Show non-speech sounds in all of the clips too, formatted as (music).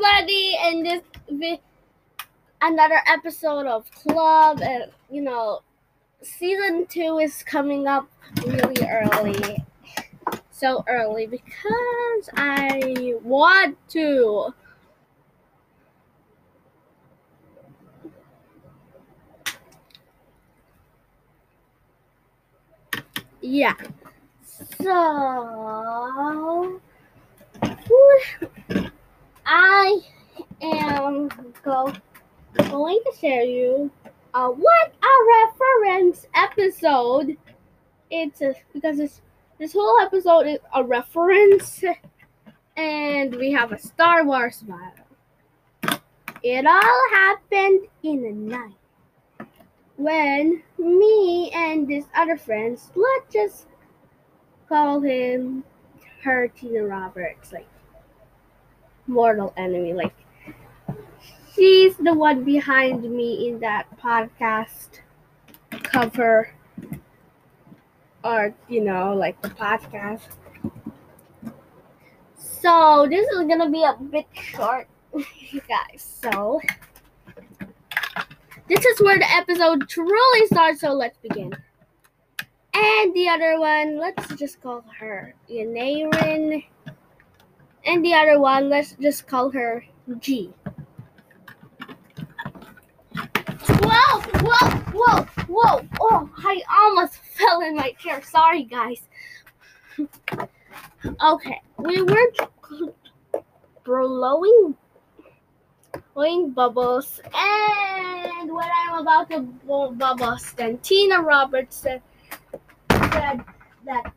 everybody, and this vi- another episode of Club, and you know, season two is coming up really early, so early because I want to. Yeah. So I am go, going to share you uh, what a reference episode. It's a, because this this whole episode is a reference, and we have a Star Wars battle. It all happened in the night when me and this other friends, let's just call him her Tina Roberts, like mortal enemy. Like she's the one behind me in that podcast cover or you know, like the podcast. So this is gonna be a bit short, (laughs) guys. So this is where the episode truly starts, so let's begin. And the other one, let's just call her Yanarin. And the other one, let's just call her G. Whoa, whoa, whoa, whoa. Oh, I almost (laughs) fell in my chair. Sorry, guys. (laughs) okay, we were blowing, blowing bubbles. And when I'm about to blow bubbles, then Tina Roberts said, said that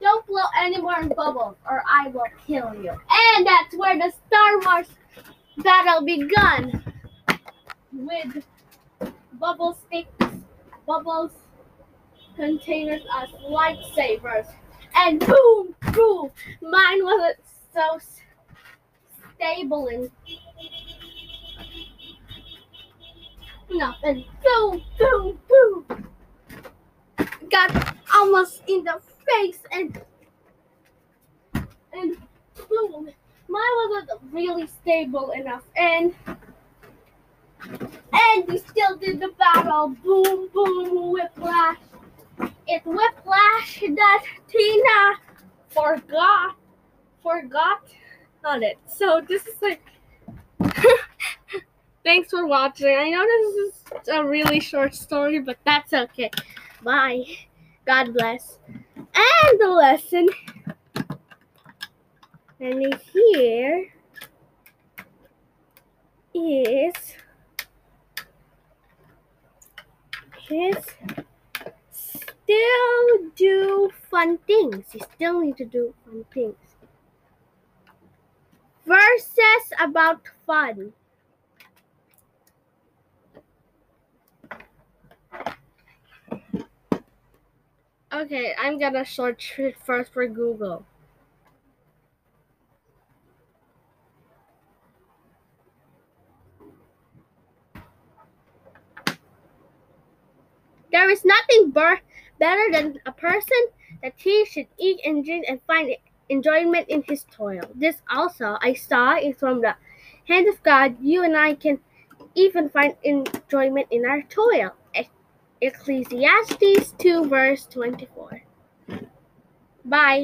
don't blow any more bubbles or I will kill you. And that's where the Star Wars battle begun with bubble sticks, bubbles, containers as lightsabers. And boom, boom, mine wasn't so stable and nothing. Boom, boom, boom. Got almost in the face and and boom. Mine wasn't really stable enough and and we still did the battle. Boom boom whiplash. It's whiplash that Tina forgot forgot on it. So this is like (laughs) Thanks for watching. I know this is a really short story, but that's okay. Bye. God bless. And the lesson. And here is is still do fun things. You still need to do fun things. Verses about fun. Okay, I'm gonna search first for Google. There is nothing ber- better than a person that he should eat and drink and find enjoyment in his toil. This also I saw is from the hand of God. You and I can even find enjoyment in our toil. Ecclesiastes 2, verse 24. Bye.